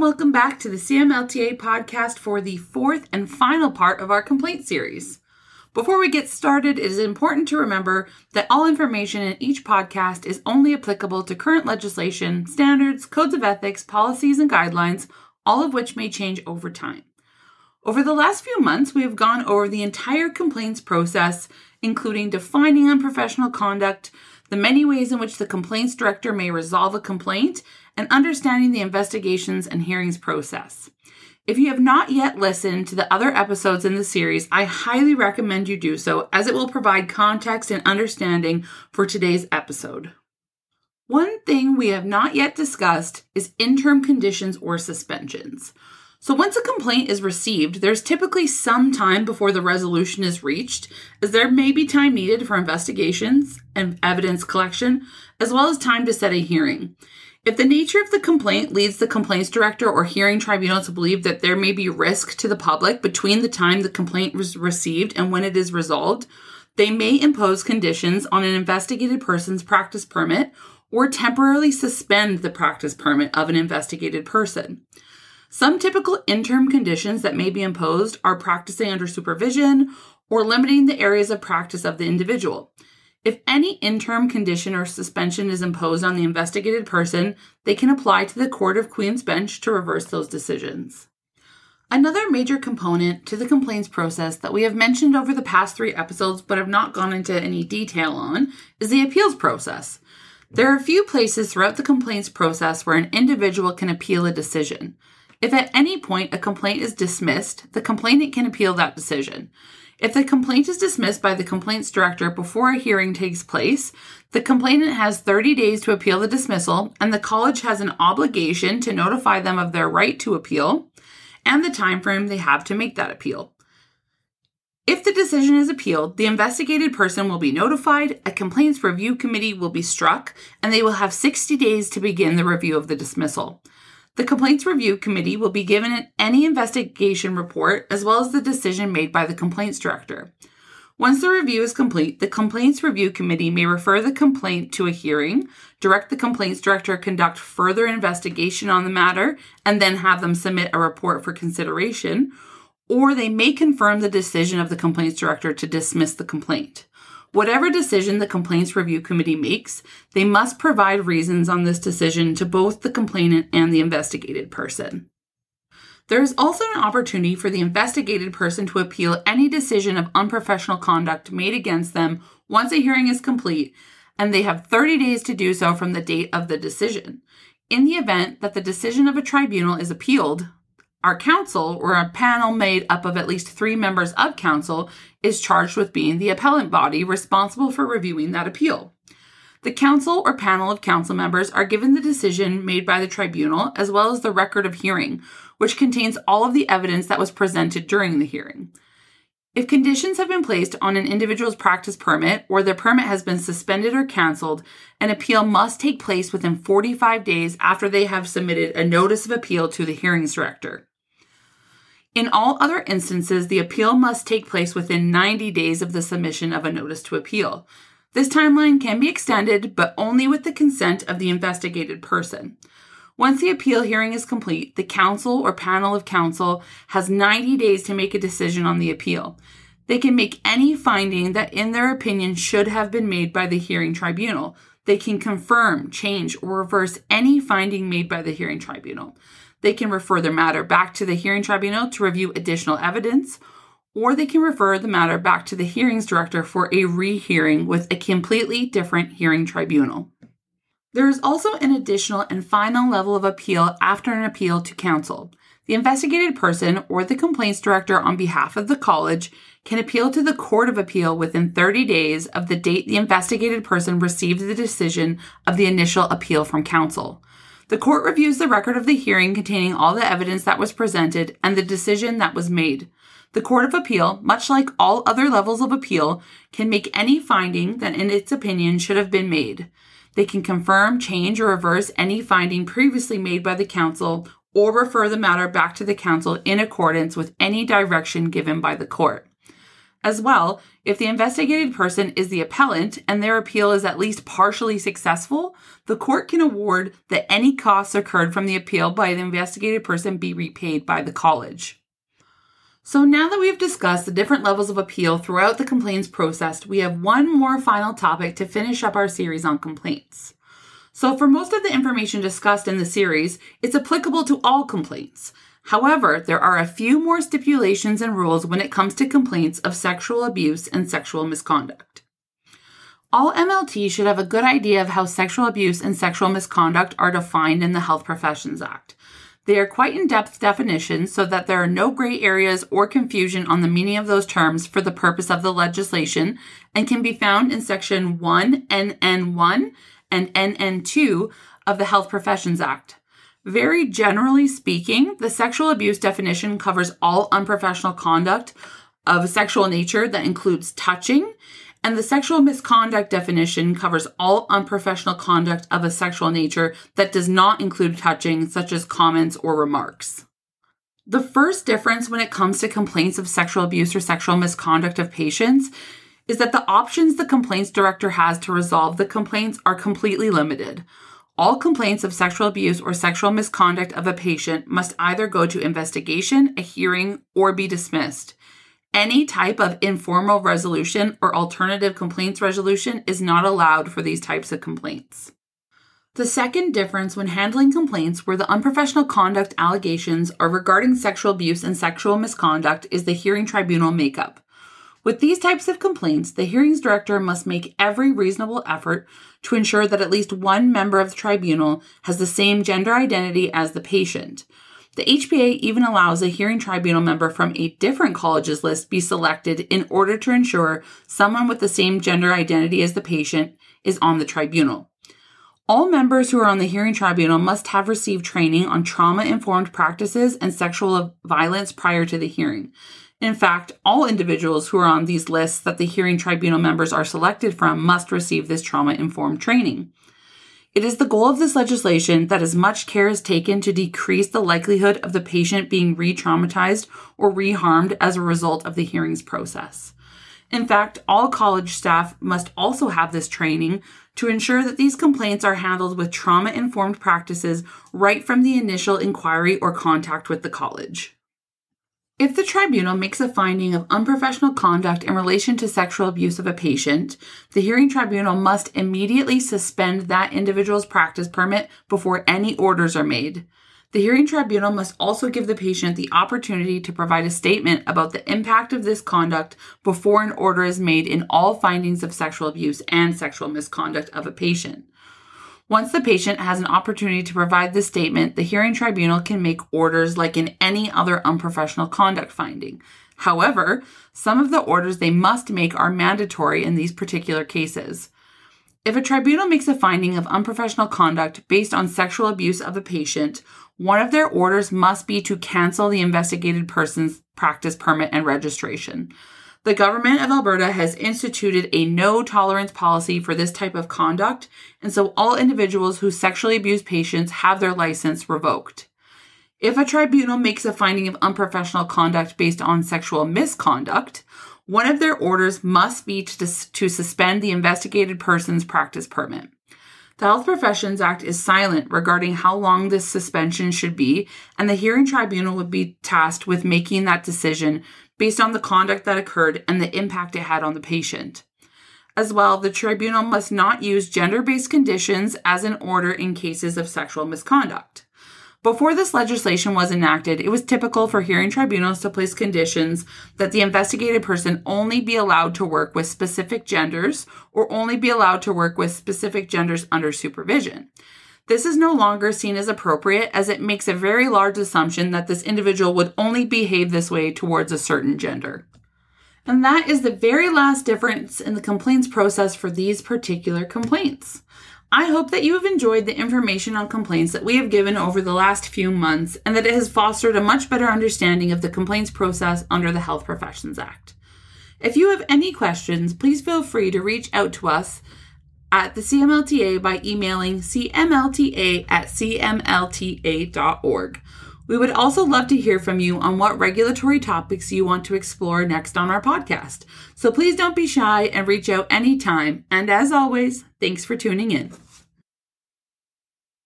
and welcome back to the CMLTA podcast for the fourth and final part of our complaint series. Before we get started, it is important to remember that all information in each podcast is only applicable to current legislation, standards, codes of ethics, policies, and guidelines, all of which may change over time. Over the last few months, we have gone over the entire complaints process, including defining unprofessional conduct, the many ways in which the complaints director may resolve a complaint, and understanding the investigations and hearings process. If you have not yet listened to the other episodes in the series, I highly recommend you do so as it will provide context and understanding for today's episode. One thing we have not yet discussed is interim conditions or suspensions. So, once a complaint is received, there's typically some time before the resolution is reached, as there may be time needed for investigations and evidence collection, as well as time to set a hearing. If the nature of the complaint leads the complaints director or hearing tribunal to believe that there may be risk to the public between the time the complaint was received and when it is resolved, they may impose conditions on an investigated person's practice permit or temporarily suspend the practice permit of an investigated person. Some typical interim conditions that may be imposed are practicing under supervision or limiting the areas of practice of the individual. If any interim condition or suspension is imposed on the investigated person, they can apply to the Court of Queen's Bench to reverse those decisions. Another major component to the complaints process that we have mentioned over the past three episodes but have not gone into any detail on is the appeals process. There are a few places throughout the complaints process where an individual can appeal a decision. If at any point a complaint is dismissed, the complainant can appeal that decision. If the complaint is dismissed by the complaints director before a hearing takes place, the complainant has 30 days to appeal the dismissal, and the college has an obligation to notify them of their right to appeal and the time frame they have to make that appeal. If the decision is appealed, the investigated person will be notified, a complaints review committee will be struck, and they will have 60 days to begin the review of the dismissal. The Complaints Review Committee will be given any investigation report as well as the decision made by the Complaints Director. Once the review is complete, the Complaints Review Committee may refer the complaint to a hearing, direct the Complaints Director to conduct further investigation on the matter, and then have them submit a report for consideration, or they may confirm the decision of the Complaints Director to dismiss the complaint. Whatever decision the Complaints Review Committee makes, they must provide reasons on this decision to both the complainant and the investigated person. There is also an opportunity for the investigated person to appeal any decision of unprofessional conduct made against them once a hearing is complete, and they have 30 days to do so from the date of the decision. In the event that the decision of a tribunal is appealed, our council, or a panel made up of at least three members of council, is charged with being the appellant body responsible for reviewing that appeal. The council or panel of council members are given the decision made by the tribunal as well as the record of hearing, which contains all of the evidence that was presented during the hearing. If conditions have been placed on an individual's practice permit or their permit has been suspended or canceled, an appeal must take place within 45 days after they have submitted a notice of appeal to the hearings director. In all other instances, the appeal must take place within 90 days of the submission of a notice to appeal. This timeline can be extended, but only with the consent of the investigated person. Once the appeal hearing is complete, the council or panel of council has 90 days to make a decision on the appeal. They can make any finding that, in their opinion, should have been made by the hearing tribunal. They can confirm, change, or reverse any finding made by the hearing tribunal. They can refer the matter back to the hearing tribunal to review additional evidence, or they can refer the matter back to the hearings director for a rehearing with a completely different hearing tribunal. There is also an additional and final level of appeal after an appeal to council. The investigated person or the complaints director on behalf of the college can appeal to the Court of Appeal within 30 days of the date the investigated person received the decision of the initial appeal from council. The court reviews the record of the hearing containing all the evidence that was presented and the decision that was made. The Court of Appeal, much like all other levels of appeal, can make any finding that in its opinion should have been made. They can confirm, change, or reverse any finding previously made by the council or refer the matter back to the council in accordance with any direction given by the court. As well, if the investigated person is the appellant and their appeal is at least partially successful, the court can award that any costs incurred from the appeal by the investigated person be repaid by the college. So now that we've discussed the different levels of appeal throughout the complaints process, we have one more final topic to finish up our series on complaints. So, for most of the information discussed in the series, it's applicable to all complaints. However, there are a few more stipulations and rules when it comes to complaints of sexual abuse and sexual misconduct. All MLT should have a good idea of how sexual abuse and sexual misconduct are defined in the Health Professions Act. They are quite in depth definitions so that there are no gray areas or confusion on the meaning of those terms for the purpose of the legislation and can be found in Section 1 NN1 and NN2 of the Health Professions Act. Very generally speaking, the sexual abuse definition covers all unprofessional conduct of a sexual nature that includes touching, and the sexual misconduct definition covers all unprofessional conduct of a sexual nature that does not include touching, such as comments or remarks. The first difference when it comes to complaints of sexual abuse or sexual misconduct of patients is that the options the complaints director has to resolve the complaints are completely limited. All complaints of sexual abuse or sexual misconduct of a patient must either go to investigation, a hearing, or be dismissed. Any type of informal resolution or alternative complaints resolution is not allowed for these types of complaints. The second difference when handling complaints where the unprofessional conduct allegations are regarding sexual abuse and sexual misconduct is the hearing tribunal makeup. With these types of complaints, the hearings director must make every reasonable effort to ensure that at least one member of the tribunal has the same gender identity as the patient. The HPA even allows a hearing tribunal member from a different college's list be selected in order to ensure someone with the same gender identity as the patient is on the tribunal. All members who are on the hearing tribunal must have received training on trauma informed practices and sexual violence prior to the hearing. In fact, all individuals who are on these lists that the hearing tribunal members are selected from must receive this trauma informed training. It is the goal of this legislation that as much care is taken to decrease the likelihood of the patient being re traumatized or reharmed as a result of the hearings process. In fact, all college staff must also have this training to ensure that these complaints are handled with trauma informed practices right from the initial inquiry or contact with the college. If the tribunal makes a finding of unprofessional conduct in relation to sexual abuse of a patient, the hearing tribunal must immediately suspend that individual's practice permit before any orders are made. The hearing tribunal must also give the patient the opportunity to provide a statement about the impact of this conduct before an order is made in all findings of sexual abuse and sexual misconduct of a patient. Once the patient has an opportunity to provide this statement, the hearing tribunal can make orders like in any other unprofessional conduct finding. However, some of the orders they must make are mandatory in these particular cases. If a tribunal makes a finding of unprofessional conduct based on sexual abuse of a patient, one of their orders must be to cancel the investigated person's practice permit and registration. The government of Alberta has instituted a no tolerance policy for this type of conduct, and so all individuals who sexually abuse patients have their license revoked. If a tribunal makes a finding of unprofessional conduct based on sexual misconduct, one of their orders must be to, to suspend the investigated person's practice permit. The Health Professions Act is silent regarding how long this suspension should be, and the hearing tribunal would be tasked with making that decision based on the conduct that occurred and the impact it had on the patient. As well, the tribunal must not use gender based conditions as an order in cases of sexual misconduct. Before this legislation was enacted, it was typical for hearing tribunals to place conditions that the investigated person only be allowed to work with specific genders or only be allowed to work with specific genders under supervision. This is no longer seen as appropriate as it makes a very large assumption that this individual would only behave this way towards a certain gender. And that is the very last difference in the complaints process for these particular complaints. I hope that you have enjoyed the information on complaints that we have given over the last few months and that it has fostered a much better understanding of the complaints process under the Health Professions Act. If you have any questions, please feel free to reach out to us at the CMLTA by emailing cmlta at cmlta.org. We would also love to hear from you on what regulatory topics you want to explore next on our podcast. So please don't be shy and reach out anytime. And as always, thanks for tuning in.